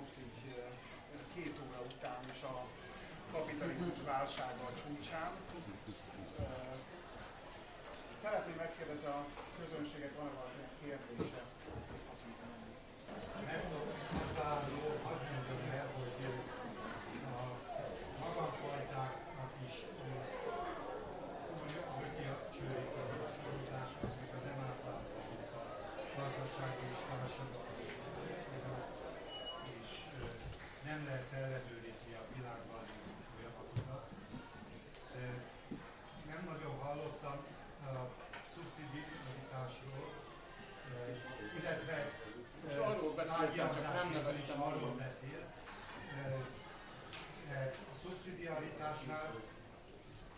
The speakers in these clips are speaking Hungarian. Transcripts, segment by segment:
most így két óra után is a kapitalizmus válsága a csúcsán. Szeretném megkérdezni a közönséget, van-e valamilyen kérdése? Nem tudom, hadd mondjam el, hogy a magamfajtáknak is fúrja a csőrik a sorozás, az, hogy nem átlátszók a gazdasági és társadalmi és nem lehet ellenőrizni a világban lévő folyamatokat. Nem nagyon hallottam a szubszidiaritásról, illetve most beszéltem, csak nem neveztem arról beszél. A szubszidiaritásnál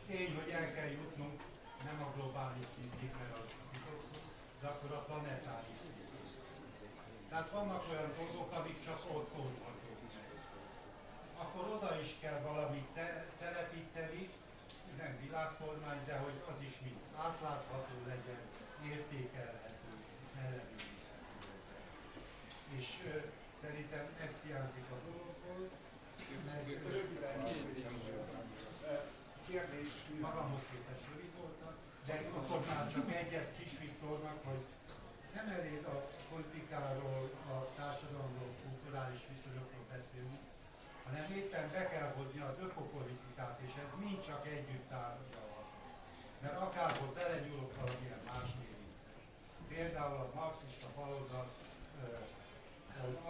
tény, hogy el kell jutnunk nem a globális szintig, mert az titokszó, de akkor a planetáris szintig. Tehát vannak olyan dolgok, amik csak ott oldhatók Akkor oda is kell valamit te- telepíteni, nem világkormány, de hogy az is mind átlátható legyen, értékelhető, ellenőrizhető és ö, szerintem ez hiányzik a dologból. Meg kérdés. Magamhoz képest rövid voltak, de akkor már csak egyet kis Viktornak, hogy nem elég a politikáról, a társadalomról, kulturális viszonyokról beszélni, hanem éppen be kell hozni az ökopolitikát, és ez mind csak együtt tárgyalhat. Mert akárhol belenyúlok valamilyen más érintve. Például a marxista baloldal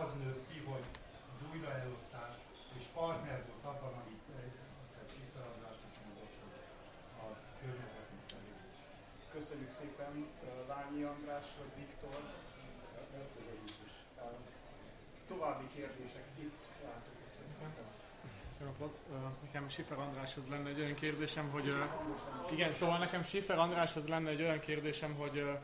az nőtt ki, hogy az újraelosztás és partner volt abban, amit aztán Sifer András is mondott, a környezeti felülés. Köszönjük szépen Ványi András vagy Viktor. További kérdések itt látok. Nekem Sifer Andráshoz lenne egy olyan kérdésem, hogy... Igen, szóval nekem Sifer Andráshoz lenne egy olyan kérdésem, hogy,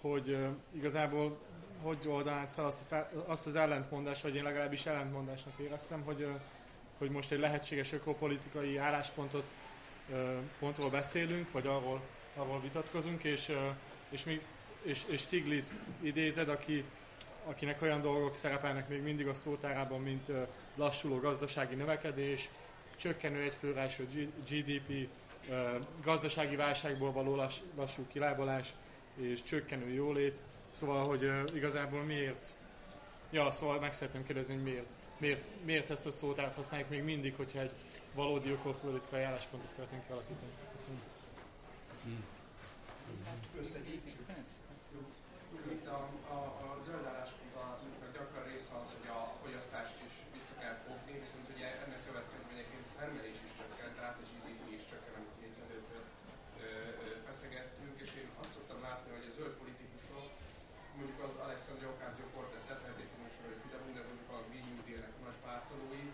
hogy igazából hogy oldanád fel azt, azt az ellentmondást, vagy én legalábbis ellentmondásnak éreztem, hogy, hogy most egy lehetséges ökopolitikai álláspontot pontról beszélünk, vagy arról, arról vitatkozunk, és, és, még, és, és Stiglitz idézed, aki, akinek olyan dolgok szerepelnek még mindig a szótárában, mint lassuló gazdasági növekedés, csökkenő egyfőrású GDP, gazdasági válságból való lassú kilábalás és csökkenő jólét, Szóval, hogy igazából miért? Ja, szóval meg szeretném kérdezni, hogy miért? Miért, miért ezt a szót áthasználjuk még mindig, hogyha egy valódi ökopolitikai álláspontot szeretnénk kialakítani? Köszönöm. Itt a, a, a zöld álláspontnak gyakran része az, hogy a fogyasztást is vissza kell fogni, viszont ugye ennek következményeként a termelés is csökken, tehát a GDP is csökken, amit még előbb feszegettünk, és én azt szoktam látni, hogy a zöld mondjuk az Alexandria Ocasio-Cortez teferték műsoroljuk ide, de mondjuk a Green New Deal-nek nagy pártolói,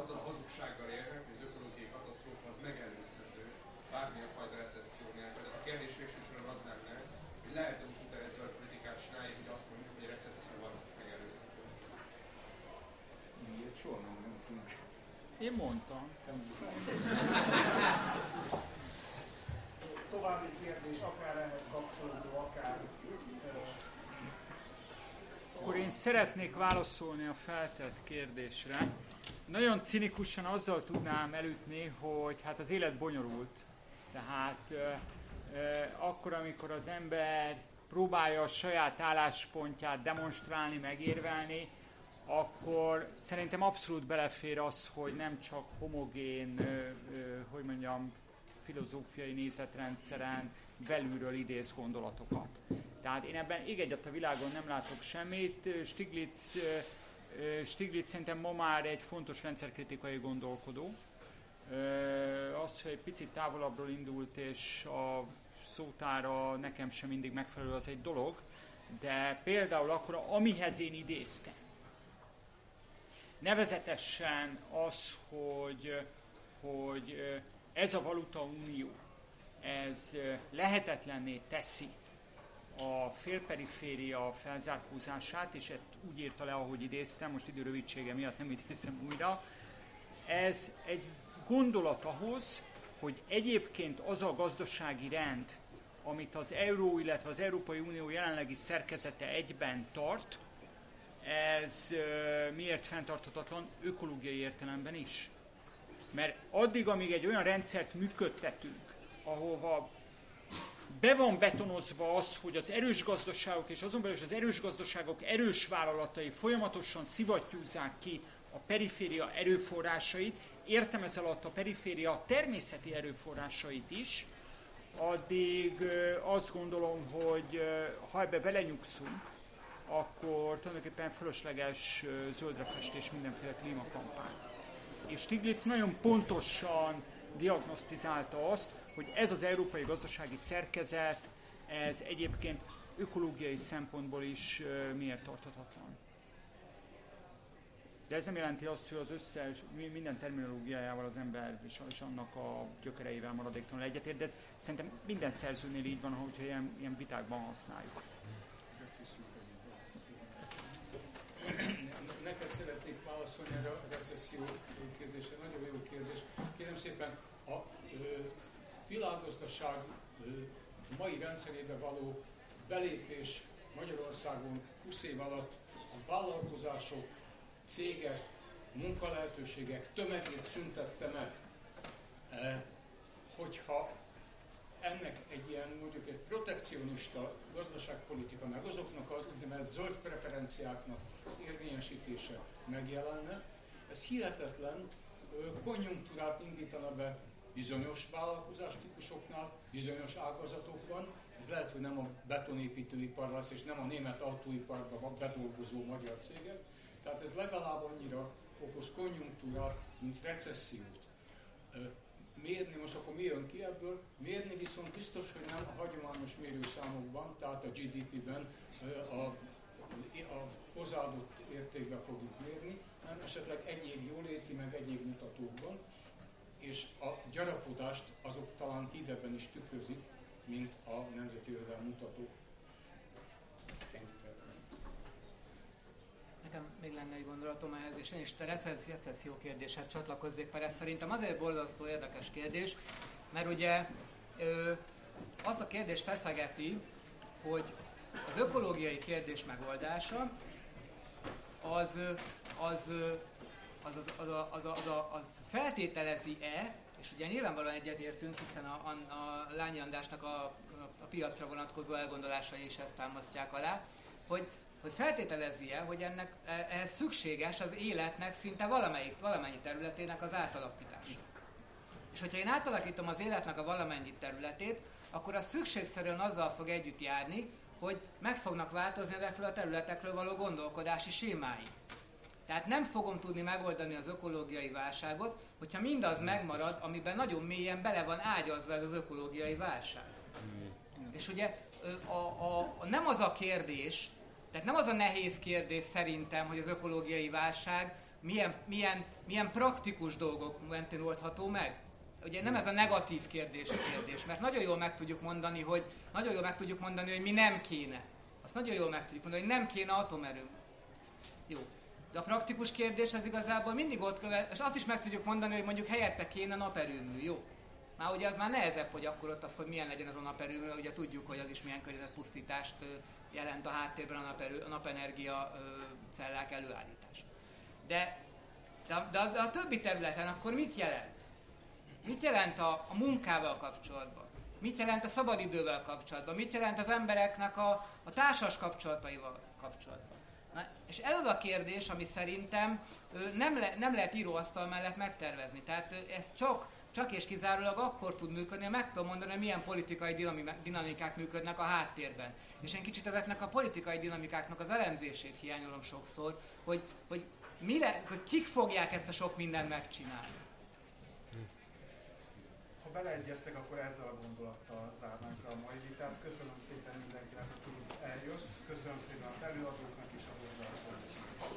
azzal a hazugsággal érnek, hogy az ökológiai katasztrófa az megelőzhető bármilyen fajta recesszió nélkül. Tehát a kérdés végsősorban az lenne, hogy lehet-e úgy hitelező a politikát csinálni, hogy azt mondjuk, hogy a recesszió az megelőzhető. Ilyet soha nem mondtunk. Én mondtam. További kérdés, akár ehhez kapcsolódó, akár akkor én szeretnék válaszolni a feltett kérdésre. Nagyon cinikusan azzal tudnám elütni, hogy hát az élet bonyolult. Tehát akkor, amikor az ember próbálja a saját álláspontját demonstrálni, megérvelni, akkor szerintem abszolút belefér az, hogy nem csak homogén, hogy mondjam, filozófiai nézetrendszeren belülről idéz gondolatokat. Tehát én ebben ég egyet a világon nem látok semmit. Stiglitz, Stiglitz szerintem ma már egy fontos rendszerkritikai gondolkodó. Az, hogy egy picit távolabbról indult, és a szótára nekem sem mindig megfelelő, az egy dolog, de például akkor, amihez én idéztem, nevezetesen az, hogy, hogy ez a valuta unió, ez lehetetlenné teszi a félperiféria felzárkózását, és ezt úgy írta le, ahogy idéztem, most idő rövidsége miatt nem idézem újra. Ez egy gondolat ahhoz, hogy egyébként az a gazdasági rend, amit az euró, illetve az Európai Unió jelenlegi szerkezete egyben tart, ez miért fenntarthatatlan ökológiai értelemben is. Mert addig, amíg egy olyan rendszert működtetünk, ahova be van betonozva az, hogy az erős gazdaságok és azon belül is az erős gazdaságok erős vállalatai folyamatosan szivattyúzzák ki a periféria erőforrásait, értem ez alatt a periféria természeti erőforrásait is, addig azt gondolom, hogy ha ebbe belenyugszunk, akkor tulajdonképpen fölösleges zöldrefestés mindenféle klímakampány. És Stiglitz nagyon pontosan diagnosztizálta azt, hogy ez az európai gazdasági szerkezet, ez egyébként ökológiai szempontból is miért tarthatatlan. De ez nem jelenti azt, hogy az összes, minden terminológiájával az ember és, annak a gyökereivel maradéktalanul egyetért, de ez szerintem minden szerzőnél így van, hogyha ilyen, ilyen vitákban használjuk. Neked szeretnék válaszolni erre a recesszió kérdésre. Nagyon jó kérdés. Kérem szépen, a ö, világgazdaság ö, mai rendszerébe való belépés Magyarországon 20 év alatt a vállalkozások, cégek, munkalehetőségek tömegét szüntette meg. E, hogyha ennek egy ilyen mondjuk egy protekcionista gazdaságpolitika, meg azoknak az úgynevezett zöld preferenciáknak az érvényesítése megjelenne, ez hihetetlen konjunktúrát indítana be bizonyos vállalkozás típusoknál, bizonyos ágazatokban. Ez lehet, hogy nem a betonépítőipar lesz, és nem a német autóiparban bedolgozó magyar cégek. Tehát ez legalább annyira okoz konjunktúrát, mint recessziót mérni, most akkor mi jön ki ebből? Mérni viszont biztos, hogy nem a hagyományos mérőszámokban, tehát a GDP-ben, a, a, hozzáadott értékben fogjuk mérni, hanem esetleg egyéb jóléti, meg egyéb mutatókban, és a gyarapodást azok talán hívebben is tükrözik, mint a nemzeti jövedelem mutatók. Nekem még lenne egy gondolatom ehhez, és én is a recesszió kérdéshez csatlakozzék, mert ez szerintem azért borzasztó érdekes kérdés, mert ugye ö, azt a kérdést feszegeti, hogy az ökológiai kérdés megoldása az, az, az, az, az, az, az, az, az feltételezi-e, és ugye nyilvánvalóan egyetértünk, hiszen a, a, a Lányi Andrásnak a, a piacra vonatkozó elgondolásai is ezt támasztják alá, hogy hogy feltételezi-e, hogy ennek e, ehhez szükséges az életnek szinte valamelyik, valamennyi területének az átalakítása. És hogyha én átalakítom az életnek a valamennyi területét, akkor az szükségszerűen azzal fog együtt járni, hogy meg fognak változni ezekről a területekről való gondolkodási sémái. Tehát nem fogom tudni megoldani az ökológiai válságot, hogyha mindaz megmarad, amiben nagyon mélyen bele van ágyazva ez az ökológiai válság. És ugye a, a, a, nem az a kérdés, tehát nem az a nehéz kérdés szerintem, hogy az ökológiai válság milyen, milyen, milyen praktikus dolgok mentén oldható meg. Ugye nem ez a negatív kérdés a kérdés, mert nagyon jól meg tudjuk mondani, hogy nagyon jól meg tudjuk mondani, hogy mi nem kéne. Azt nagyon jól meg tudjuk mondani, hogy nem kéne atomerőm. Jó. De a praktikus kérdés az igazából mindig ott követ, és azt is meg tudjuk mondani, hogy mondjuk helyette kéne naperőmű. Jó. Már ugye az már nehezebb, hogy akkor ott az, hogy milyen legyen az a naperőmű, ugye tudjuk, hogy az is milyen környezetpusztítást jelent a háttérben a, naperő, a napenergia cellák előállítása. De, de, de, de a többi területen akkor mit jelent? Mit jelent a, a munkával kapcsolatban? Mit jelent a szabadidővel kapcsolatban? Mit jelent az embereknek a, a társas kapcsolataival kapcsolatban? Na, és ez az a kérdés, ami szerintem nem, le, nem lehet íróasztal mellett megtervezni. Tehát ez csak csak és kizárólag akkor tud működni, ha meg tudom mondani, hogy milyen politikai dinamikák működnek a háttérben. És én kicsit ezeknek a politikai dinamikáknak az elemzését hiányolom sokszor, hogy, hogy, mire, hogy kik fogják ezt a sok mindent megcsinálni. Ha beleegyeztek, akkor ezzel a gondolattal zárnánk a mai vitát. Köszönöm szépen mindenkinek, aki eljött. Köszönöm szépen az előadóknak is a hozzászólást.